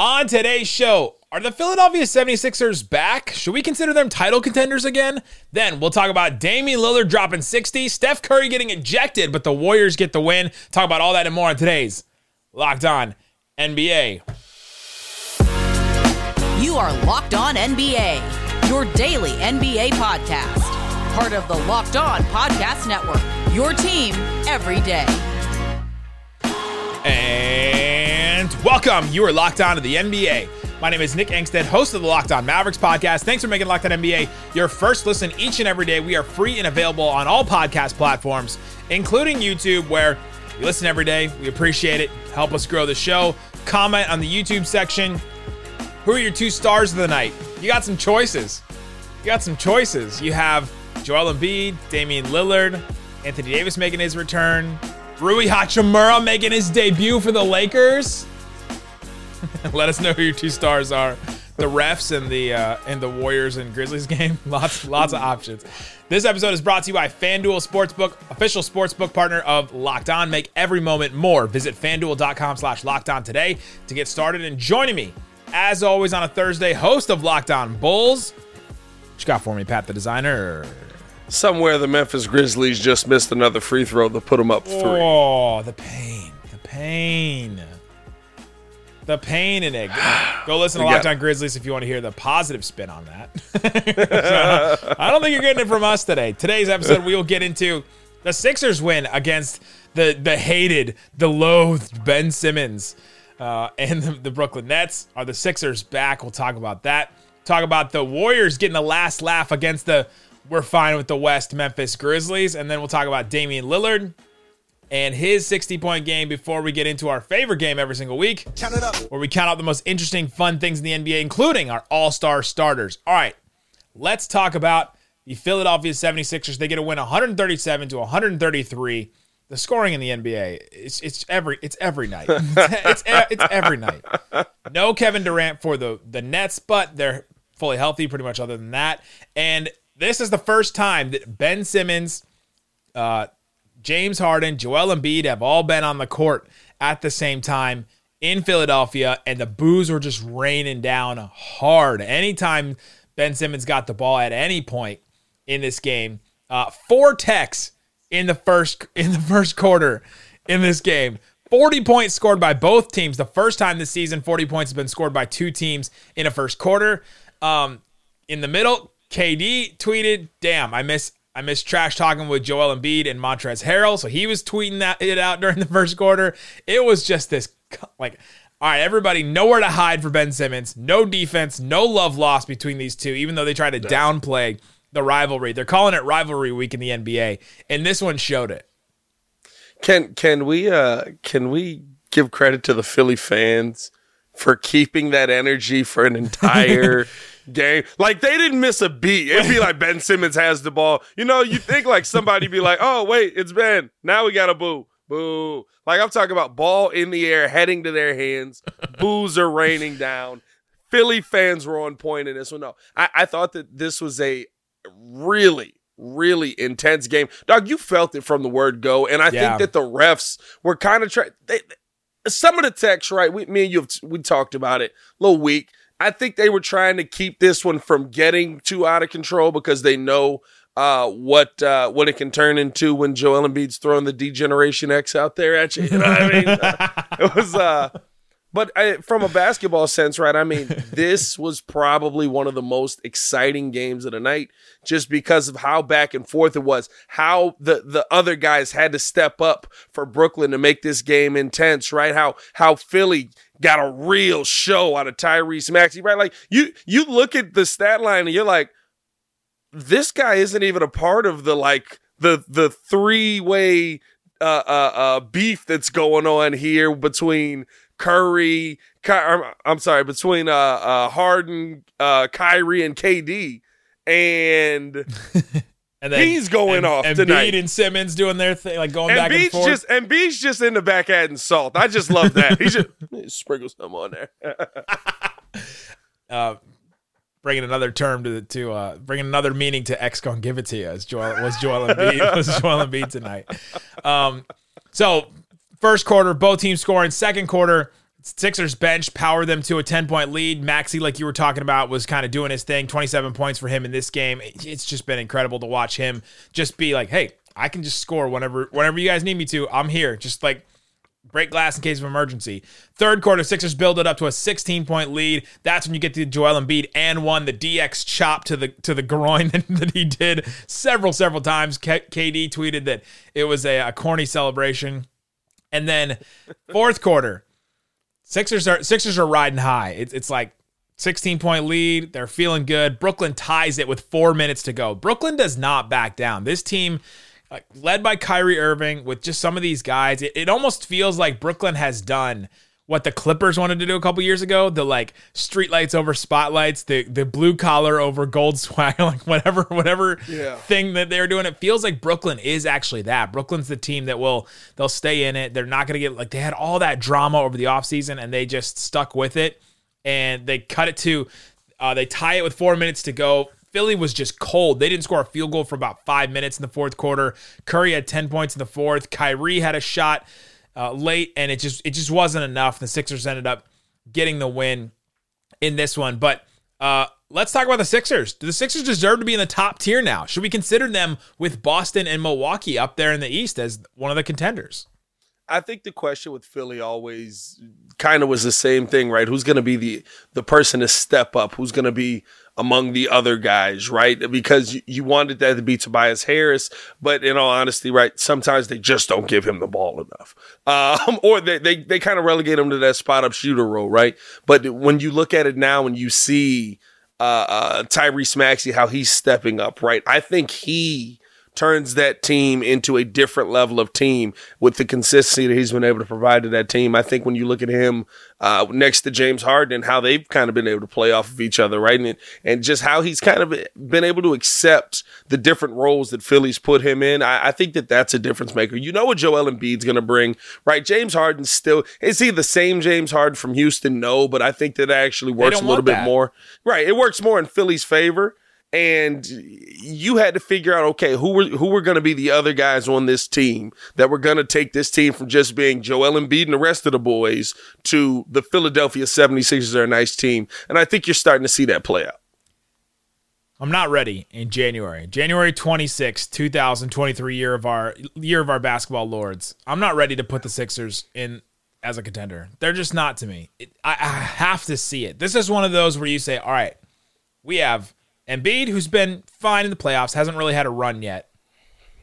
On today's show, are the Philadelphia 76ers back? Should we consider them title contenders again? Then we'll talk about Damian Lillard dropping 60, Steph Curry getting ejected, but the Warriors get the win. Talk about all that and more on today's Locked On NBA. You are Locked On NBA, your daily NBA podcast. Part of the Locked On Podcast Network, your team every day. And welcome. You are locked on to the NBA. My name is Nick Angstadt, host of the Locked On Mavericks podcast. Thanks for making Locked On NBA your first listen each and every day. We are free and available on all podcast platforms, including YouTube, where you listen every day. We appreciate it. Help us grow the show. Comment on the YouTube section. Who are your two stars of the night? You got some choices. You got some choices. You have Joel Embiid, Damian Lillard, Anthony Davis making his return, Rui Hachimura making his debut for the Lakers. Let us know who your two stars are. The refs and the uh, and the Warriors and Grizzlies game. Lots lots of options. This episode is brought to you by FanDuel Sportsbook, official sportsbook partner of Locked On. Make every moment more. Visit fanduel.com slash locked on today to get started. And joining me, as always, on a Thursday, host of Locked On Bulls. What you got for me, Pat the designer? Somewhere the Memphis Grizzlies just missed another free throw to put them up three. Oh, the pain. The pain. The pain in it. Go listen to. Locked On Grizzlies if you want to hear the positive spin on that. I don't think you're getting it from us today. Today's episode, we will get into the Sixers win against the the hated, the loathed Ben Simmons uh, and the, the Brooklyn Nets. Are the Sixers back? We'll talk about that. Talk about the Warriors getting the last laugh against the we're fine with the West Memphis Grizzlies. And then we'll talk about Damian Lillard and his 60 point game before we get into our favorite game every single week, where we count out the most interesting, fun things in the NBA, including our all star starters. All right, let's talk about the Philadelphia 76ers. They get a win 137 to 133. The scoring in the NBA, it's, it's every it's every night. It's, it's every night. No Kevin Durant for the the Nets, but they're fully healthy pretty much other than that. And this is the first time that Ben Simmons, uh, James Harden, Joel Embiid have all been on the court at the same time in Philadelphia, and the boos were just raining down hard. Anytime Ben Simmons got the ball at any point in this game, uh, four techs in the first in the first quarter in this game. 40 points scored by both teams. The first time this season, 40 points has been scored by two teams in a first quarter. Um, in the middle, KD tweeted, "Damn, I miss I miss trash talking with Joel Embiid and Montrezl Harrell." So he was tweeting that it out during the first quarter. It was just this like, all right, everybody, nowhere to hide for Ben Simmons. No defense, no love lost between these two. Even though they try to downplay the rivalry, they're calling it rivalry week in the NBA, and this one showed it. Can can we uh can we give credit to the Philly fans for keeping that energy for an entire game? Like they didn't miss a beat. It'd be like Ben Simmons has the ball. You know, you think like somebody be like, "Oh wait, it's Ben. Now we got to boo." Boo. Like I'm talking about ball in the air heading to their hands. Boos are raining down. Philly fans were on point in this one. No, I, I thought that this was a really, really intense game. Dog, you felt it from the word go. And I Yeah. think that the refs were kind of trying. They, some of the techs, right? We, me and you, have, we talked about it a little weak. I think they were trying to keep this one from getting too out of control because they know uh, what uh, what it can turn into when Joel Embiid's throwing the degeneration X out there at you. You know what I mean? it was uh but I, from a basketball sense, right? I mean, this was probably one of the most exciting games of the night, just because of how back and forth it was. How the the other guys had to step up for Brooklyn to make this game intense, right? How how Philly got a real show out of Tyrese Maxey, right? Like you you look at the stat line and you're like, this guy isn't even a part of the like the the three way uh, uh, uh, beef that's going on here between Curry. Ky- I'm, I'm sorry, between uh, uh, Harden, uh, Kyrie, and KD, and And then He's going and, off and tonight. Bede and Simmons doing their thing, like going and back and forth. just and Beach just in the back adding salt. I just love that. He just sprinkle some on there. uh, bringing another term to to uh, bringing another meaning to X gonna give it to you as Joel was Joel Embiid was Joel Embiid tonight. Um, so first quarter, both teams scoring. Second quarter, Sixers bench powered them to a ten point lead. Maxey, like you were talking about, was kind of doing his thing. Twenty seven points for him in this game. It's just been incredible to watch him just be like, hey, I can just score whenever whenever you guys need me to. I'm here. Just like break glass in case of emergency. Third quarter, Sixers build it up to a 16 point lead. That's when you get to Joel Embiid and one the DX chop to the to the groin that he did several several times. KD tweeted that it was a, a corny celebration. And then fourth quarter, Sixers are Sixers are riding high. It's it's like 16 point lead. They're feeling good. Brooklyn ties it with four minutes to go. Brooklyn does not back down. This team, led by Kyrie Irving, with just some of these guys, it, it almost feels like Brooklyn has done what the Clippers wanted to do a couple years ago. The like streetlights over spotlights, the the blue collar over gold swag, like whatever whatever Yeah. thing that they're doing. It feels like Brooklyn is actually that. Brooklyn's the team that will they'll stay in it. They're not going to get like they had all that drama over the offseason and they just stuck with it and they cut it to uh, they tie it with four minutes to go. Philly was just cold. They didn't score a field goal for about five minutes in the fourth quarter. Curry had ten points in the fourth. Kyrie had a shot uh, late, and it just it just wasn't enough. The Sixers ended up getting the win in this one. But uh, let's talk about the Sixers. Do the Sixers deserve to be in the top tier now? Should we consider them with Boston and Milwaukee up there in the East as one of the contenders? I think the question with Philly always kind of was the same thing, right? Who's going to be the the person to step up? Who's going to be among the other guys, right? Because you, wanted that to be Tobias Harris, but in all honesty, right, sometimes they just don't give him the ball enough, um, or they they, they kind of relegate him to that spot up shooter role, right? But when you look at it now and you see uh, uh, Tyrese Maxey how he's stepping up, right? I think he turns that team into a different level of team with the consistency that he's been able to provide to that team. I think when you look at him uh, next to James Harden and how they've kind of been able to play off of each other, right? And, and just how he's kind of been able to accept the different roles that Philly's put him in. I, I think that that's a difference maker. You know what Joel Embiid's going to bring, right? James Harden still, is he the same James Harden from Houston? No, but I think that actually works a little bit that. more. Right. It works more in Philly's favor and you had to figure out okay who were who were going to be the other guys on this team that were going to take this team from just being Joel Embiid and the rest of the boys to the Philadelphia 76ers are a nice team and I think you're starting to see that play out. I'm not ready in January. January 26, 2023 year of our year of our basketball lords. I'm not ready to put the Sixers in as a contender. They're just not to me. It, I, I have to see it. This is one of those where you say, "All right, we have Embiid who's been fine in the playoffs, hasn't really had a run yet.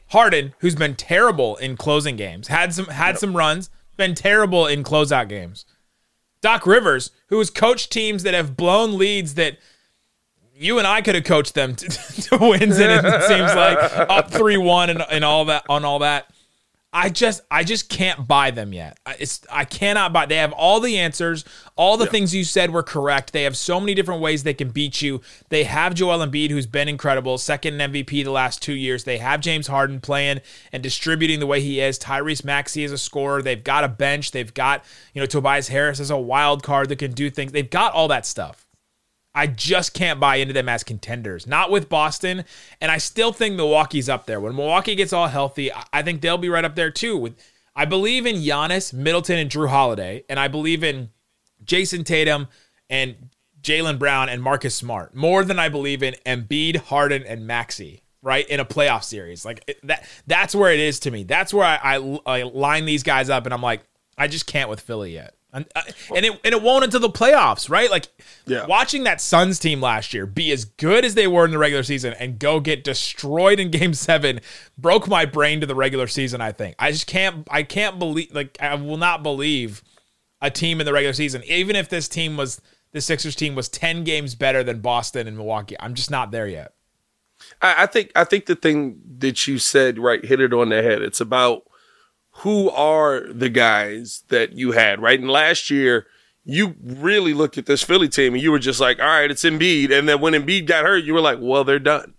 Harden who's been terrible in closing games, had some had some runs, been terrible in closeout games. Doc Rivers, who has coached teams that have blown leads that you and I could have coached them to, to wins, and it seems like up three one and, and all that on all that. I just I just can't buy them yet. I- It's I cannot buy. They have all the answers. All the things you said were correct. They have so many different ways they can beat you. They have Joel Embiid, who's been incredible, second in MVP the last two years. They have James Harden playing and distributing the way he is. Tyrese Maxey is a scorer. They've got a bench. They've got you know Tobias Harris as a wild card that can do things. They've got all that stuff. I just can't buy into them as contenders. Not with Boston, and I still think Milwaukee's up there. When Milwaukee gets all healthy, I- think they'll be right up there too. With I believe in Giannis, Middleton, and Jrue Holiday, and I believe in Jayson Tatum and Jaylen Brown and Marcus Smart more than I believe in Embiid, Harden, and Maxey. Right in a playoff series, like that. That's where it is to me. That's where I, I, I line these guys up, and I'm like, I just can't with Philly yet. And, uh, and it and it won't until the playoffs, right? Like Yeah. watching that Suns team last year be as good as they were in the regular season and go get destroyed in game 7 broke my brain to the regular season, I think. I just can't I can't believe like I will not believe a team in the regular season even if this team was the Sixers team was 10 games better than Boston and Milwaukee. I'm just not there yet. I, I think I think the thing that you said right hit it on the head. It's about who are the guys that you had, right? And last year, you really looked at this Philly team and you were just like, all right, it's Embiid. And then when Embiid got hurt, you were like, well, they're done.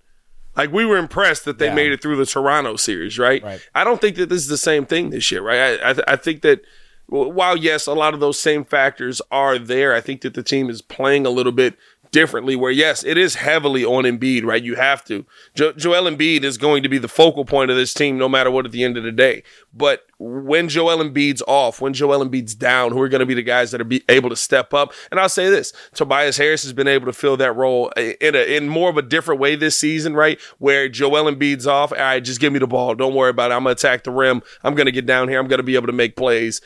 Like we were impressed that they Yeah. made it through the Toronto series, right? Right. I don't think that this is the same thing this year, right? I I, th- I think that while yes, a lot of those same factors are there, I think that the team is playing a little bit differently. Where yes, it is heavily on Embiid, right? You have to. Jo- Joel Embiid is going to be the focal point of this team, no matter what. At the end of the day, but when Joel Embiid's off, when Joel Embiid's down, who are going to be the guys that are be able to step up? And I'll say this: Tobias Harris has been able to fill that role uh, in a in more of a different way this season, right? Where Joel Embiid's off, all right, just give me the ball. Don't worry about it. I'm to attack the rim. I'm to get down here. I'm to be able to make plays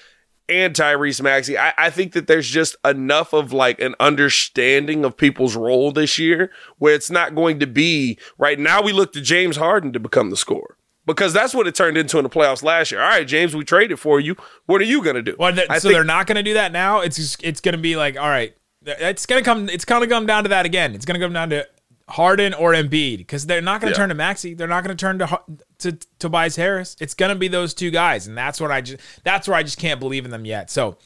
and Tyrese Maxey. I, I think that there's just enough of like an understanding of people's role this year where it's not going to be right now. We look to James Harden to become the scorer because that's what it turned into in the playoffs last year. All right, James, we traded for you. What are you going to do? Well, th- I so think- they're not going to do that now. It's just, it's going to be like, all right, it's going to come. It's going to come down to that again. It's going to come down to Harden or Embiid because they're not going to Yeah. turn to Maxey. They're not going to turn to to Tobias Harris. It's to be those two guys, and that's what I just that's where I just can't believe in them yet. So.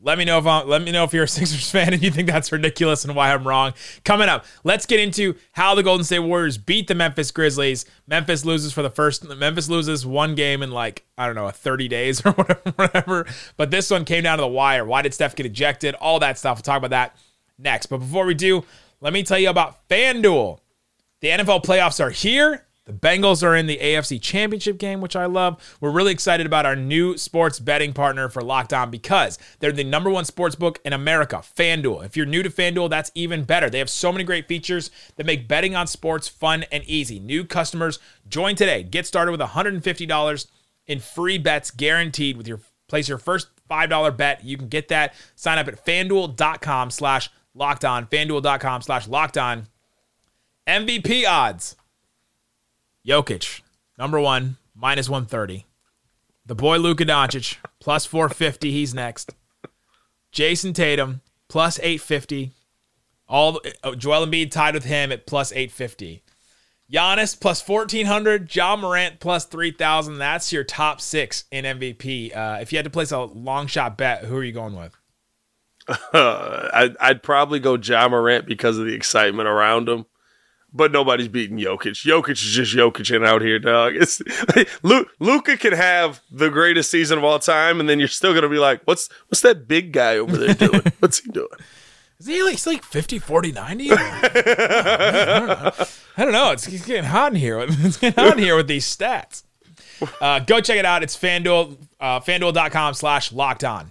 Let me know if I'm, let me know if you're a Sixers fan and you think that's ridiculous and why I'm wrong. Coming up, let's get into how the Golden State Warriors beat the Memphis Grizzlies. Memphis loses for the first. Memphis loses one game in like I don't know, 30 days or whatever. whatever. But this one came down to the wire. Why did Steph get ejected? All that stuff. We'll talk about that next. But before we do, let me tell you about FanDuel. The NFL playoffs are here. The Bengals are in the AFC Championship game, which I love. We're really excited about our new sports betting partner for Locked On because they're the number one sports book in America, FanDuel. If you're new to FanDuel, that's even better. They have so many great features that make betting on sports fun and easy. New customers join today. Get started with $150 in free bets guaranteed with your place your first $5 bet. You can get that. Sign up at fanduel.com slash locked on. Fanduel.com slash locked on. MVP odds. Jokic, number one, minus 130. The boy Luka Doncic, plus 450. He's next. Jayson Tatum, plus 850. All oh, Joel Embiid tied with him at plus 850. Giannis plus 1400. Ja Morant plus 3000. That's your top six in MVP. Uh, if you had to place a long shot bet, who are you going with? Uh, I'd, I'd probably go Ja Morant because of the excitement around him. But nobody's beating Jokic. Jokic is just Jokic out here, dog. It's Lu- Luka can have the greatest season of all time, and then you're still gonna be like, "What's what's that big guy over there doing? What's he doing?" Is he like, he's like 50, 40, 90? I don't know. I don't know. It's, it's getting hot in here. It's getting hot in here with these stats. Uh, go check it out. It's FanDuel, uh, FanDuel.com slash locked on.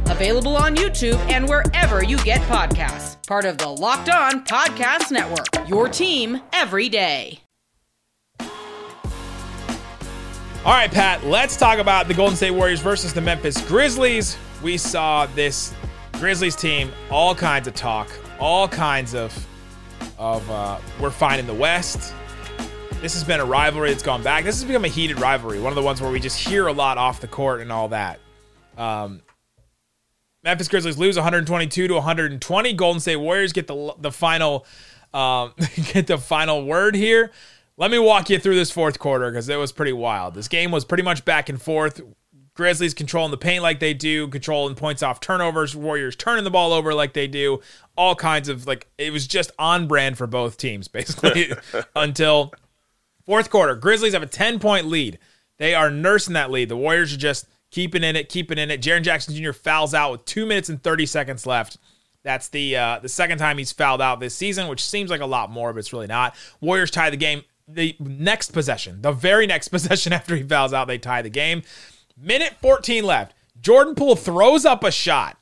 available on YouTube and wherever you get podcasts. Part of the Locked On Podcast Network, your team every day. All right, Pat, let's talk about the Golden State Warriors versus the Memphis Grizzlies. We saw this Grizzlies team, all kinds of talk, all kinds of, of uh, we're fine in the West. This has been a rivalry that's gone back. This has become a heated rivalry, one of the ones where we just hear a lot off the court and all that. Um, Memphis Grizzlies lose 122 to 120. Golden State Warriors get the the final um, get the final word here. Let me walk you through this fourth quarter because it was pretty wild. This game was pretty much back and forth. Grizzlies controlling the paint like they do, controlling points off turnovers. Warriors turning the ball over like they do. All kinds of like it was just on brand for both teams basically until fourth quarter. Grizzlies have a 10 point lead. They are nursing that lead. The Warriors are just keeping in it, keeping in it. Jaren Jackson Jr. fouls out with two minutes and 30 seconds left. That's the uh, the second time he's fouled out this season, which seems like a lot more, but it's really not. Warriors tie the game. The next possession, the very next possession after he fouls out, they tie the game. Minute 14 left. Jordan Poole throws up a shot,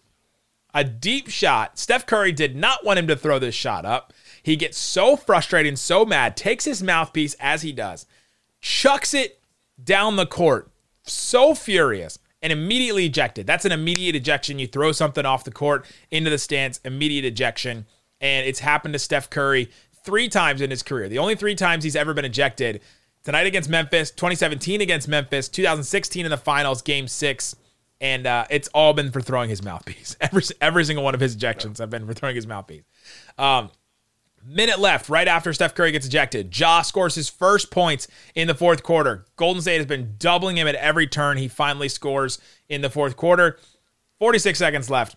a deep shot. Steph Curry did not want him to throw this shot up. He gets so frustrated and so mad, takes his mouthpiece as he does, chucks it down the court, so furious, and immediately ejected. That's an immediate ejection. You throw something off the court into the stands, immediate ejection. and it's happened to Steph Curry three times in his career. The only three times he's ever been ejected tonight against Memphis, 2017 against Memphis, 2016 in the finals, game six. And uh, it's all been for throwing his mouthpiece. Every, every single one of his ejections have been for throwing his mouthpiece. Um, minute left, right after Steph Curry gets ejected. Ja scores his first points in the fourth quarter. Golden State has been doubling him at every turn. He finally scores in the fourth quarter. 46 seconds left.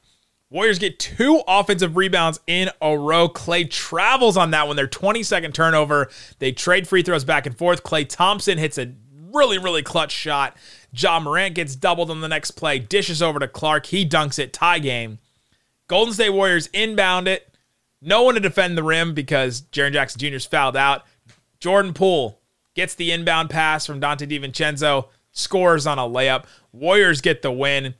Warriors get two offensive rebounds in a row. Klay travels on that one. Their 20 second turnover. They trade free throws back and forth. Klay Thompson hits a really, really clutch shot. Ja Morant gets doubled on the next play, dishes over to Clarke. He dunks it, tie game. Golden State Warriors inbound it. No one to defend the rim because Jaren Jackson Jr. is fouled out. Jordan Poole gets the inbound pass from Donte DiVincenzo, scores on a layup. Warriors get the win.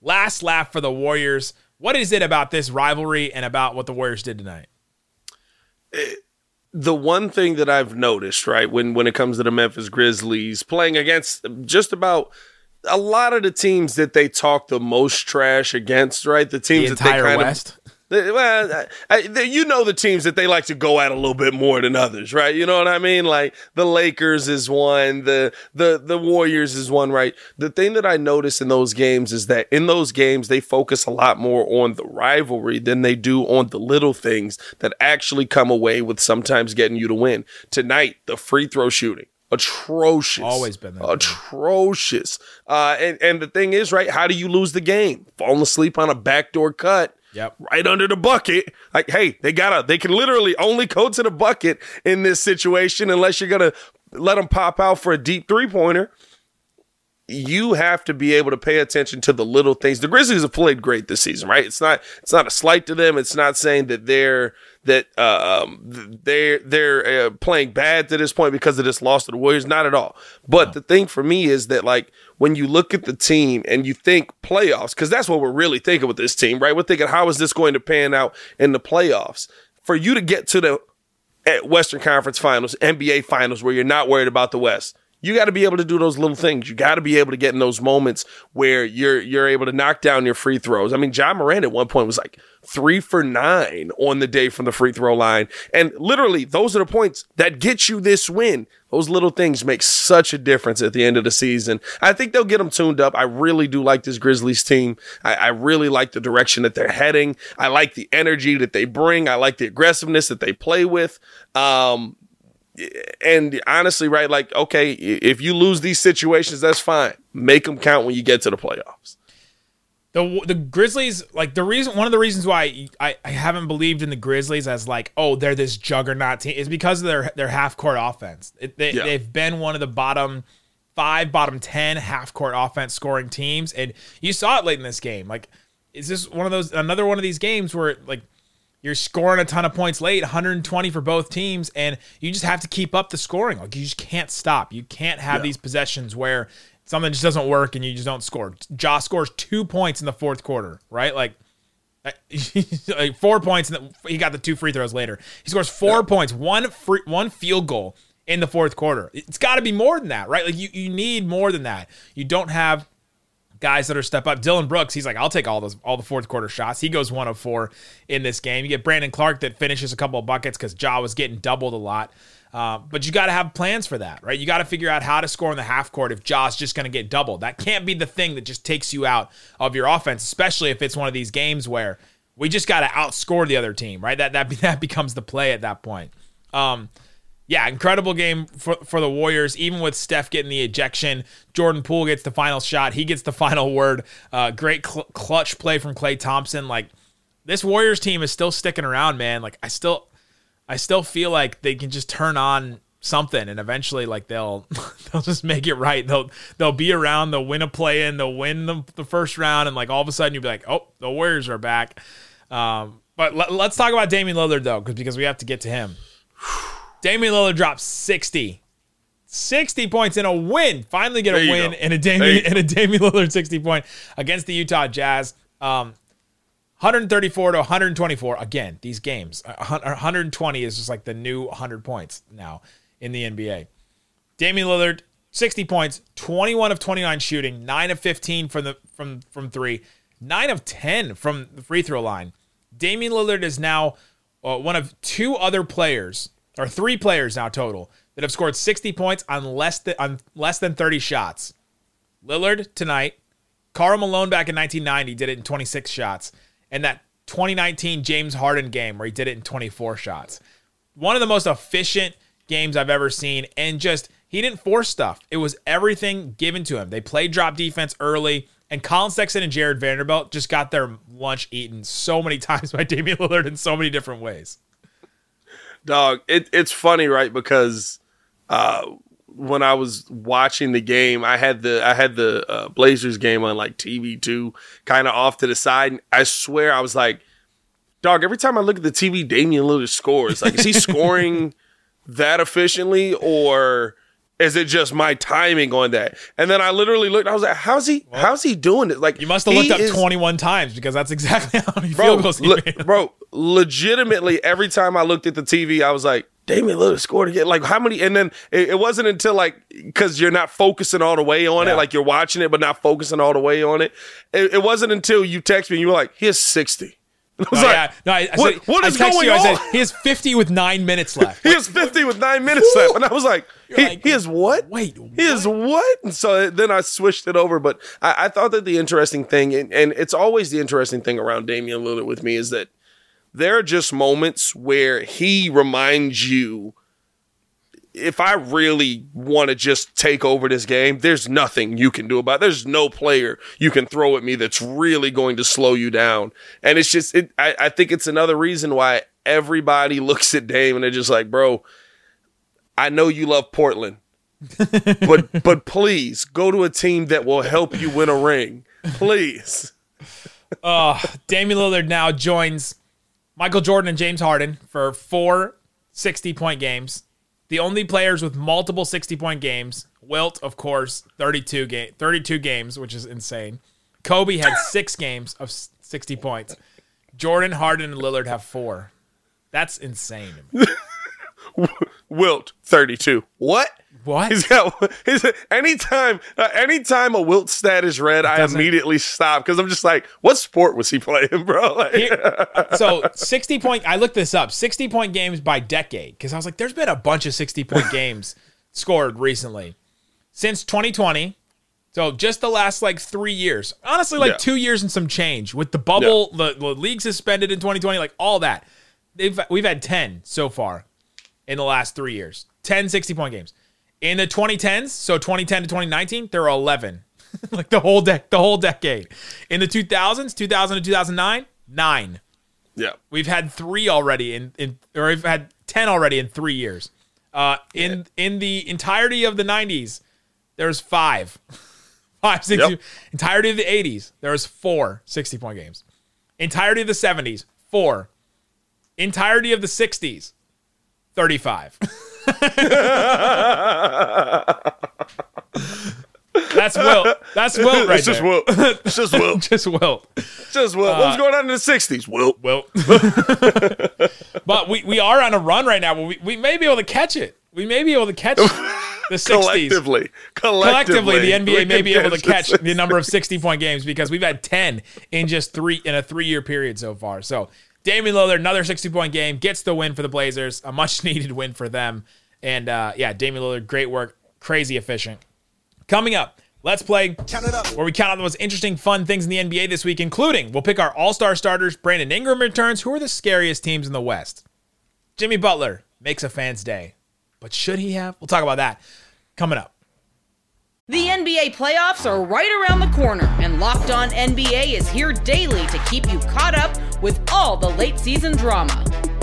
Last laugh for the Warriors. What is it about this rivalry and about what the Warriors did tonight? the one thing that I've noticed, right, when when it comes to the Memphis Grizzlies playing against just about a lot of the teams that they talk the most trash against, right? The teams The that they kind West. of well, I, I, you know the teams that they like to go at a little bit more than others, right? You know what I mean? Like the Lakers is one, the the the Warriors is one, right? The thing that I notice in those games is that in those games they focus a lot more on the rivalry than they do on the little things that actually come away with sometimes getting you to win. Tonight, the free throw shooting atrocious. Always been that. atrocious. Uh, and and the thing is, right? How do you lose the game? Falling asleep on a backdoor cut. Yep. Right under the bucket. Like, hey, they gotta, they can literally only go to the bucket in this situation unless you're gonna let them pop out for a deep three pointer. You have to be able to pay attention to the little things. The Grizzlies have played great this season, right? It's not, it's not a slight to them. It's not saying that they're that uh, um, they're they're uh, playing bad to this point because of this loss to the Warriors. Not at all. But the thing for me is that like when you look at the team and you think playoffs, because that's what we're really thinking with this team, right? We're thinking how is this going to pan out in the playoffs? For you to get to the at Western Conference Finals, NBA Finals, where you're not worried about the West. You got to be able to do those little things. You got to be able to get in those moments where you're you're able to knock down your free throws. I mean, John Moran at one point was like three for nine on the day from the free throw line, and literally those are the points that get you this win. Those little things make such a difference at the end of the season. I think they'll get them tuned up. I really do like this Grizzlies team. I, I really like the direction that they're heading. I like the energy that they bring. I like the aggressiveness that they play with. Um, and honestly, right, like, okay, if you lose these situations, that's fine. Make them count when you get to the playoffs. The the Grizzlies, like the reason, one of the reasons why I, I haven't believed in the Grizzlies as like, oh, they're this juggernaut team is because of their their half court offense. It, they, Yeah. They've been one of the bottom five, bottom ten half court offense scoring teams, and you saw it late in this game. Like, is this one of those another one of these games where like you're scoring a ton of points late, 120 for both teams, and you just have to keep up the scoring. Like you just can't stop. You can't have these possessions where something just doesn't work and you just don't score. Josh scores two points in the fourth quarter, right? Like, like four points, and he got the two free throws later. He scores four points, one free, one field goal in the fourth quarter. It's got to be more than that, right? Like you, you need more than that. You don't have guys that are step up. Dillon Brooks, he's like, I'll take all those all the fourth quarter shots. He goes one of four in this game. You get Brandon Clarke that finishes a couple of buckets because Ja was getting doubled a lot. Uh, but you got to have plans for that, right? You got to figure out how to score in the half court if Ja's just going to get doubled. That can't be the thing that just takes you out of your offense, especially if it's one of these games where we just got to outscore the other team, right? That that that becomes the play at that point. Um, yeah, incredible game for, for the Warriors. Even with Steph getting the ejection, Jordan Poole gets the final shot. He gets the final word. Uh, great cl- clutch play from Klay Thompson. Like this Warriors team is still sticking around, man. Like I still, I still feel like they can just turn on something, and eventually, like they'll they'll just make it right. They'll they'll be around. They'll win a play in. They'll win the, the first round, and like all of a sudden you'll be like, oh, the Warriors are back. Um, but let, us talk about Damian Lillard though, because because we have to get to him. Damian Lillard dropped 60. 60 points in a win. Finally get a win go. in a There Damian in a Damian Lillard 60 point against the Utah Jazz. Um 134 to 124. Again, these games. 120 is just like the new 100 points now in the NBA. Damian Lillard, 60 points, 21 of 29 shooting, 9 of 15 from the from from 3, 9 of 10 from the free throw line. Damian Lillard is now uh, one of two other players, or three players now total, that have scored 60 points on less than on less than 30 shots. Lillard tonight, Karl Malone back in 1990 did it in 26 shots, and that 2019 James Harden game where he did it in 24 shots. One of the most efficient games I've ever seen, and just he didn't force stuff. It was everything given to him. They played drop defense early, and Collin Sexton and Jarred Vanderbilt just got their lunch eaten so many times by Damian Lillard in so many different ways. Dog, it, it's funny, right? Because uh, when I was watching the game, I had the I had the uh, Blazers game on like TV two, kind of off to the side. And I swear, I was like, dog. Every time I look at the TV, Damian Lillard scores. Like, is he scoring that efficiently, or is it just my timing on that? And then I literally looked. I was like, how's he? how's he doing it? Like, You must have looked up is- 21 times because that's exactly how many bro, field goals he le- made. bro, legitimately, every time I looked at the TV, I was like, Damian Lillard scored again. Like, how many? And then it, it wasn't until like, because you're not focusing all the way on Yeah. it, like you're watching it, but not focusing all the way on it. It, it wasn't until you text me and you were like, he has 60. I was No, like, yeah, no, I, I what- said, what I going you, I said, on? he has 50 with nine minutes left. he has 50 with nine minutes left. And I was like, he, like, he is what? wait, He is what? And so then I switched it over. But I, I thought that the interesting thing, and, and it's always the interesting thing around Damian Lillard with me, is that there are just moments where he reminds you if I really want to just take over this game, there's nothing you can do about it. There's no player you can throw at me that's really going to slow you down. And it's just, it, I, I think it's another reason why everybody looks at Dame and they're just like, bro, I know you love Portland, but but please go to a team that will help you win a ring. Please. Uh, Damian Lillard now joins Michael Jordan and James Harden for four 60 point games. The only players with multiple 60 point games. Wilt, of course, 32 game 32 games, which is insane. Kobe had six games of 60 points. Jordan, Harden, and Lillard have four. That's insane. Wilt, 32. What? What? He's got he's, anytime uh, anytime a Wilt stat is read, I immediately stop because I'm just like, what sport was he playing, bro? Like, Here- so 60 point i looked this up 60 point games by decade because i was like there's been a bunch of 60 point games scored recently. Since 2020 so just the last like three years. Honestly like Yeah. two years and some change with the bubble the, the league suspended in 2020 like all that. They've, we've had 10 so far in the last three years. 10 60 point games in the 2010s so 2010 to 2019 there were 11 like the whole deck the whole decade in the 2000s 2000 to 2009 nine yeah. We've had three already in, in or we've had ten already in three years. Uh, in in the entirety of the '90s, there's five, five, six. Yep. Entirety of the '80s, there was four 60 point games. Entirety of the '70s, four. Entirety of the '60s, 35. That's Wilt. That's Wilt right it's just there. Wilt. It's just Wilt. Just Wilt. Just Wilt. what was uh, going on in the 60s? Wilt. Well, but we, we are on a run right now. We, we may be able to catch it. We may be able to catch the 60s. Collectively. Collectively. Collectively, the NBA may be able to catch the the number of 60 point games because we've had 10 in just three in a three year period so far. So Damian Lillard, another 60 point game, gets the win for the Blazers, a much needed win for them. And uh, yeah, Damian Lillard, great work, crazy efficient. Coming up, let's play count it up. where we count out the most interesting, fun things in the NBA this week, including we'll pick our All Star starters. Brandon Ingram returns. Who are the scariest teams in the West? Jimmy Butler makes a fan's day, but should he have? We'll talk about that coming up. The NBA playoffs are right around the corner, and Locked On NBA is here daily to keep you caught up with all the late season drama.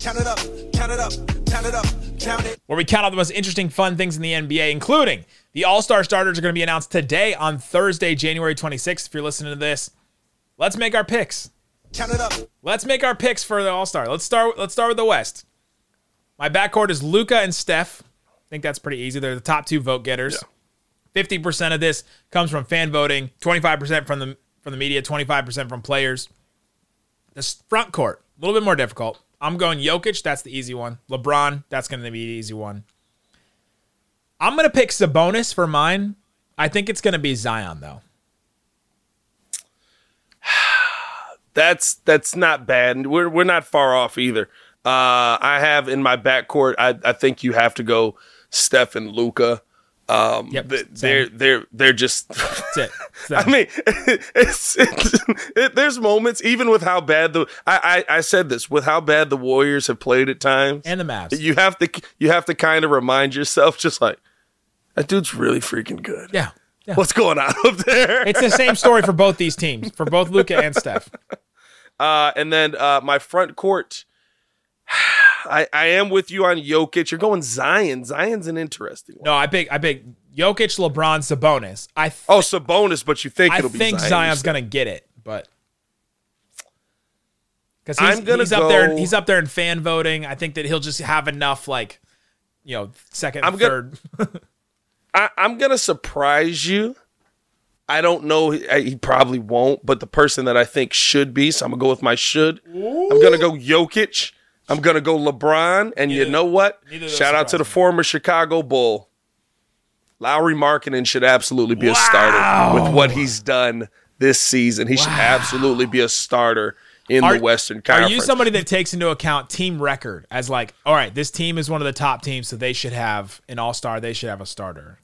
Count it up, count it up, count it up, count it. where we count out the most interesting, fun things in the NBA, including the All Star starters are going to be announced today on Thursday, January 26th. If you're listening to this, let's make our picks. Count it up. Let's make our picks for the All Star. Let's start. Let's start with the West. My backcourt is Luka and Steph. I think that's pretty easy. They're the top two vote getters. Fifty percent of this comes from fan voting. Twenty five percent from the from the media. Twenty five percent from players. The front court a little bit more difficult. I'm going Jokic. That's the easy one. LeBron. That's going to be the easy one. I'm going to pick Sabonis for mine. I think it's going to be Zion though. That's that's not bad. We're we're not far off either. Uh, I have in my backcourt. I I think you have to go Steph and Luka. Um, Yep, th- they're they're they're just. That's it. I mean, it's, it's it, there's moments even with how bad the I, I I said this with how bad the Warriors have played at times. and the Mavs. you have to you have to kind of remind yourself, just like that dude's really freaking good. yeah. Yeah. What's going on up there? It's the same story for both these teams, for both Luka and Steph. Uh, and then uh, my front court, I, I am with you on Jokic. You're going Zion. Zion's an interesting one. No, I pick I pick Jokic, LeBron, Sabonis. I th- Oh, Sabonis, but you think I it'll be think Zion. Zion's gonna get it, but because he's, I'm gonna he's up there, go- he's up there in fan voting. I think that he'll just have enough, like you know, second, I'm gonna- third. I, I'm gonna surprise you. I don't know. He, he probably won't, but the person that I think should be, so I'm gonna go with my should. I'm gonna go Jokic. I'm gonna go LeBron, and you know what? neither of those Shout out to the former Chicago Bull. Lauri Markkanen should absolutely be a starter with what he's done this season. He should absolutely be a starter in Are- the Western Conference. Are you somebody that takes into account team record as like, all right, this team is one of the top teams, so they should have an all star. They should have a starter.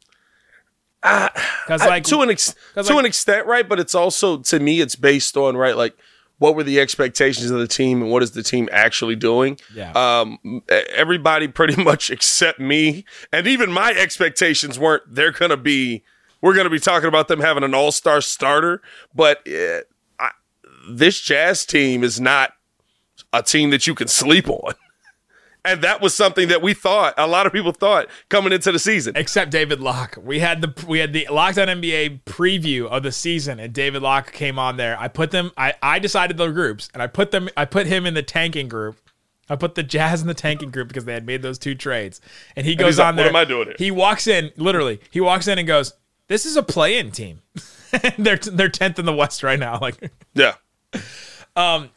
Because Uh, like to an ex- to like- an extent, right? But it's also to me, it's based on right, like what were the expectations of the team and what is the team actually doing? Yeah. Um, everybody pretty much except me, and even my expectations weren't. They're gonna be. We're gonna be talking about them having an all star starter, but uh, I, this Jazz team is not a team that you can sleep on. And that was something that we thought, a lot of people thought coming into the season. except David Locke. We had the we had the Locked On NBA preview of the season, and David Locke came on there. I put them. I I decided the groups, and I put them. I put him in the tanking group. I put the Jazz in the tanking group because they had made those two trades. And he goes like, on "What there. am I doing here?" He walks in, literally. He walks in and goes, "This is a play-in team. they're they're tenth in the West right now. Like, Yeah. Um,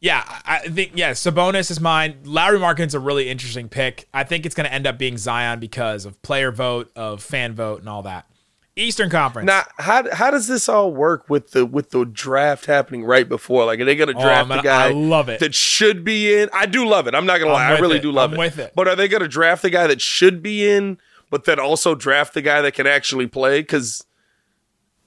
yeah, I think yeah, Sabonis is mine. Larry Markin's a really interesting pick. I think it's going to end up being Zion because of player vote, of fan vote, and all that. Eastern Conference. Now, how how does this all work with the with the draft happening right before? Like, are they going to oh, draft man, the guy I love it. that should be in? I do love it. I'm not going to lie, I really it. do love I'm it. with it. But are they going to draft the guy that should be in, but then also draft the guy that can actually play? Because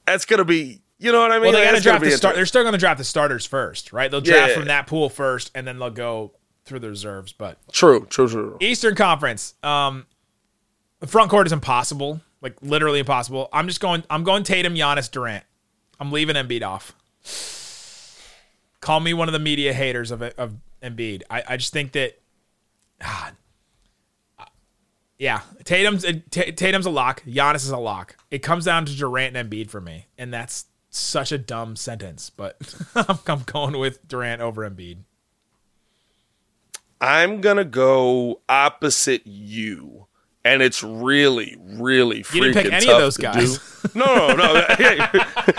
that's going to be, you know what I mean? well, they like, got to draft the start. They're still going to draft the starters first, right? They'll draft Yeah. from that pool first, and then they'll go through the reserves. But True, true, true. Eastern Conference, um, the front court is impossible, like literally impossible. I'm just going. I'm going Tatum, Giannis, Durant. I'm leaving Embiid off. Call me one of the media haters of of Embiid. I, I just think that, ah, yeah, Tatum's a, Tatum's a lock. Giannis is a lock. It comes down to Durant and Embiid for me, and that's such a dumb sentence. But I'm, going with Durant over Embiid. I'm going to go opposite you. And it's really, really freaking You didn't pick any of tough those to guys. do. No, no, no.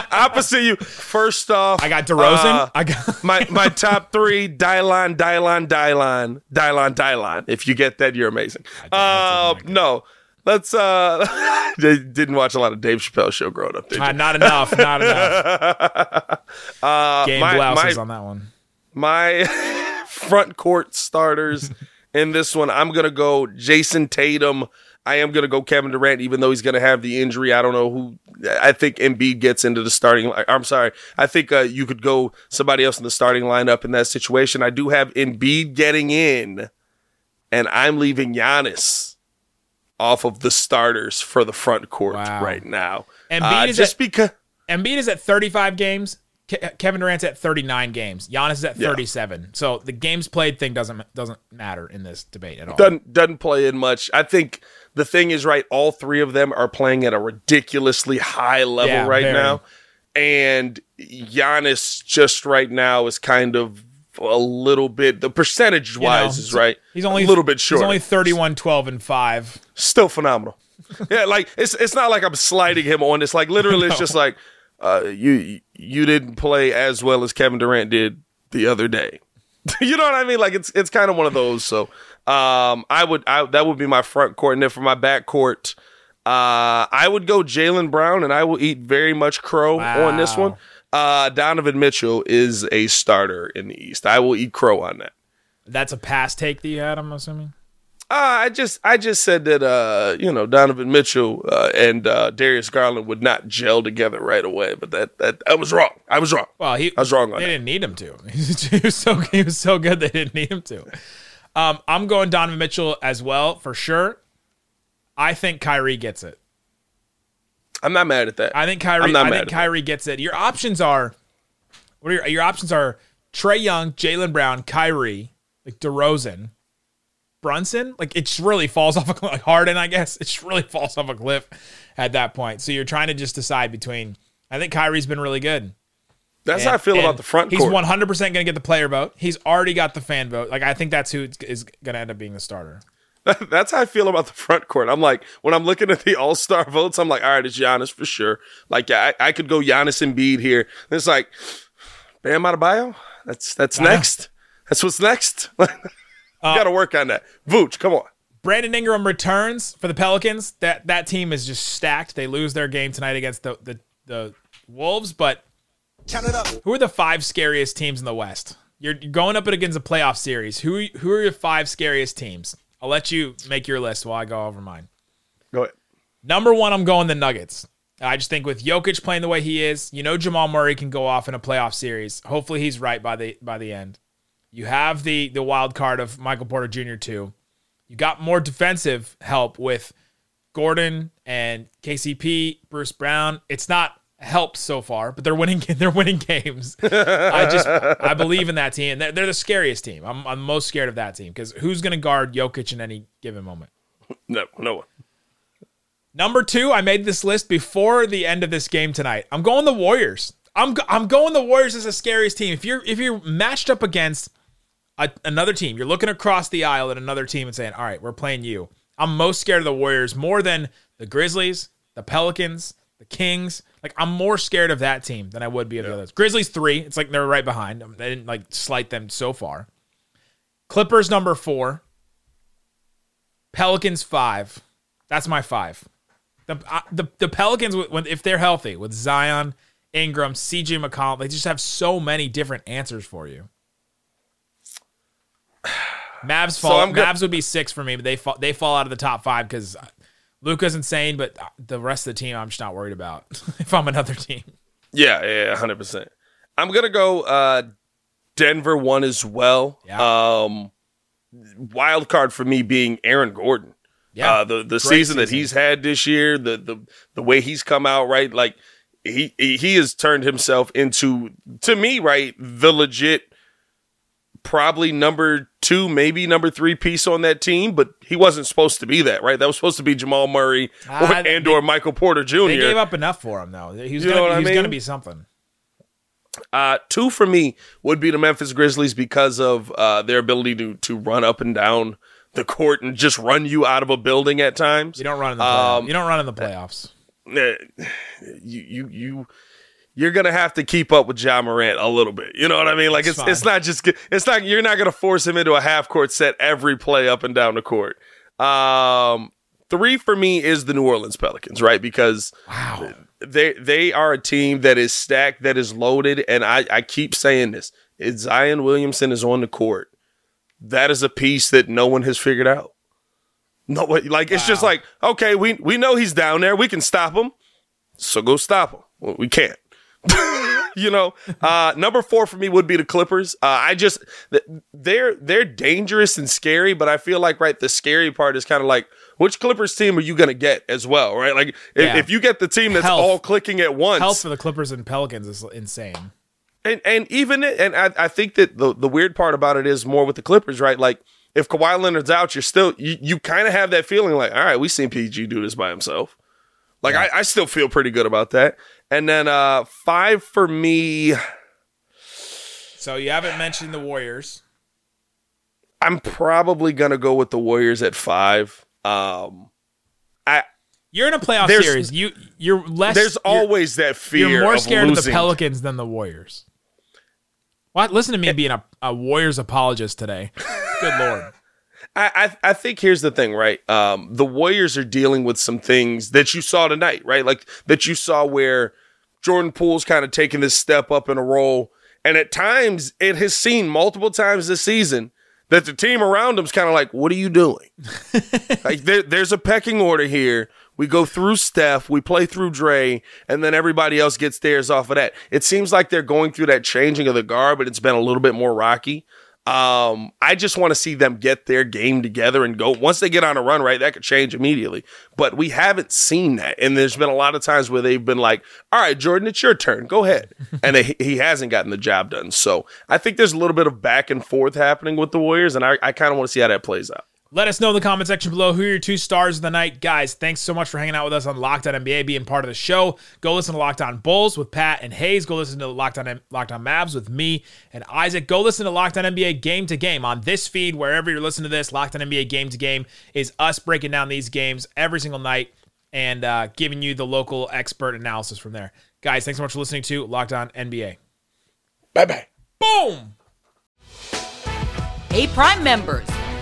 opposite you. First off, I got DeRozan. uh, I got my my top three: Dylon, Dylon, Dylon, Dylon, Dylon. If you get that, you're amazing. Uh, no, let's. uh Didn't watch a lot of Dave Chappelle show growing up. Did? Uh, not enough. Not enough. uh, Game my- blouses my- on that one. my front court starters in this one. I'm gonna go Jayson Tatum. I am gonna go Kevin Durant, even though he's gonna have the injury. I don't know who. I think Embiid gets into the starting. I'm sorry. I think uh, you could go somebody else in the starting lineup in that situation. I do have Embiid getting in, and I'm leaving Giannis off of the starters for the front court Wow. right now. Embiid Uh, is just at- because. Embiid is at 35 games. Ke- Kevin Durant's at 39 games. Giannis is at 37. So the games played thing doesn't doesn't matter in this debate at all. doesn't doesn't play in much. I think the thing is right. All three of them are playing at a ridiculously high level Yeah, right very. now, and Giannis just right now is kind of a little bit the percentage You know, wise is right. He's only a little bit short. He's only 31, 12, and five. Still phenomenal. yeah, like it's it's not like I'm sliding him on. It's like literally, it's just like uh, you you didn't play as well as Kevin Durant did the other day. you know what I mean? Like it's it's kind of one of those. So um, I would I that would be my front court, and then for my back court, uh, I would go Jaylen Brown, and I will eat very much crow on this one. Uh, Donovan Mitchell is a starter in the East. I will eat crow on that. That's a pass take that you had. I'm assuming. Uh, I just I just said that uh, you know Donovan Mitchell uh, and uh, Darius Garland would not gel together right away, but that that I was wrong. I was wrong. Well, he I was wrong on They that. didn't need him to. he was so he was so good they didn't need him to. Um, I'm going Donovan Mitchell as well for sure. I think Kyrie gets it. I'm not mad at that. I think Kyrie. I think at that. Kyrie gets it. Your options are, what are your, your options are? Trae Young, Jaylen Brown, Kyrie, like DeRozan, Brunson. Like it just really falls off a cliff. Like Harden, I guess it just really falls off a cliff at that point. So you're trying to just decide between. I think Kyrie's been really good. That's how I feel about the front He's 100 percent going to get the player vote. He's already got the fan vote. Like I think that's who is going to end up being the starter. That's how I feel about the front court. I'm like, when I'm looking at the All Star votes, I'm like, all right, it's Giannis for sure. Like, yeah, I, I could go Giannis and Embiid here. And it's like, Bam Adebayo. That's that's next. That's what's next. Uh, Got to work on that. Vooch, come on. Brandon Ingram returns for the Pelicans. That that team is just stacked. They lose their game tonight against the the, the Wolves, but Count it up. who are the five scariest teams in the West? You're you're going up against a playoff series. Who who are your five scariest teams? I'll let you make your list while I go over mine. Go ahead. Number one, I'm going the Nuggets. I just think with Jokic playing the way he is, you know Jamal Murray can go off in a playoff series. Hopefully he's right by the by the end. You have the the wild card of Michael Porter Jr. too. You got more defensive help with Gordon and KCP, Bruce Brown. It's not helped so far, but they're winning they're winning games. I just I believe in that team. They're, they're the scariest team. I'm I'm most scared of that team because who's going to guard Jokic in any given moment? No, no one. Number two, I made this list before the end of this game tonight. I'm going the Warriors. I'm I'm going the Warriors as the scariest team. If you're if you're matched up against a, another team, you're looking across the aisle at another team and saying, "All right, we're playing you." I'm most scared of the Warriors more than the Grizzlies, the Pelicans, the Kings. Like I'm more scared of that team than I would be of the others. Grizzlies three. It's like they're right behind. They didn't like slight them so far. Clippers number four. Pelicans five. That's my five. The uh, the, the Pelicans, when if they're healthy with Zion, Ingram, CJ McCollum, they just have so many different answers for you. Mavs fall. Go- Mavs would be six for me, but they fall. They fall out of the top five because Luka's insane, but the rest of the team, I'm just not worried about. if I'm another team, Yeah, yeah, hundred percent. I'm gonna go uh Denver one as well. Yeah. Um wild card for me being Aaron Gordon. Yeah. Uh the the Great season, that season. he's had this year, the the the way he's come out, right? Like he he he has turned himself into to me, right, the legit probably number two, maybe number three piece on that team, but he wasn't supposed to be that, right? That was supposed to be Jamal Murray or, Ah, and they- or Michael Porter Jr. they gave up enough for him though. He was You gonna, he was mean? gonna be something. Uh, two for me would be the Memphis Grizzlies because of uh, their ability to to run up and down the court and just run you out of a building at times. You don't run in the playoffs. Um, you don't run in the playoffs. Eh, you you you you're gonna have to keep up with Ja Morant a little bit. You know what I mean? Like It's it's it's not just it's not you're not gonna force him into a half court set every play up and down the court. Um, three for me is the New Orleans Pelicans, right? Because Wow. they they are a team that is stacked, that is loaded, and I I keep saying this: if Zion Williamson is on the court, that is a piece that no one has figured out. No, like it's just like okay, we we know he's down there, we can stop him, so go stop him. Well, we can't. you know, uh, number four for me would be the Clippers. Uh, I just they're they're dangerous and scary, but I feel like right the scary part is kind of like which Clippers team are you going to get as well, right? Like if, Yeah. if you get the team that's Health. all clicking at once, Health for the Clippers and Pelicans is insane. and and even it, and I, I think that the the weird part about it is more with the Clippers, right? Like if Kawhi Leonard's out, you're still you, you kind of have that feeling like, all right, we seen PG do this by himself. Like I, I still feel pretty good about that. And then uh five for me. So you haven't mentioned the Warriors. I'm probably gonna go with the Warriors at five. Um, I You're in a playoff series. You you're less. there's you're- always that fear. You're more of scared of the. Pelicans than the Warriors. What? Listen to me being a, a Warriors apologist today. Good lord. I, I I think here's the thing, right? Um, the Warriors are dealing with some things that you saw tonight, right? Like that you saw where Jordan Poole's kind of taking this step up in a role, and at times it has seen multiple times this season that the team around him's kind of like, "What are you doing?" like there, there's a pecking order here. We go through Steph, we play through Dre, and then everybody else gets theirs off of that. It seems like they're going through that changing of the guard, but it's been a little bit more rocky. Um, I just want to see them get their game together and go. Once they get on a run, right, that could change immediately. But we haven't seen that, and there's been a lot of times where they've been like, "All right, Jordan, it's your turn. Go ahead," and they, he hasn't gotten the job done. So I think there's a little bit of back and forth happening with the Warriors, and I, I kind of want to see how that plays out. Let us know in the comment section below who are your two stars of the night. Guys, thanks so much for hanging out with us on Locked On NBA, being part of the show. Go listen to Locked On Bulls with Pat and Hayes. Go listen to Locked On, Locked On Mavs with me and Isaac. Go listen to Locked On NBA Game to Game on this feed, wherever you're listening to this. Locked On NBA Game to Game is us breaking down these games every single night and uh, giving you the local expert analysis from there. Guys, thanks so much for listening to Locked On NBA. Bye bye. Boom! Hey, Prime members,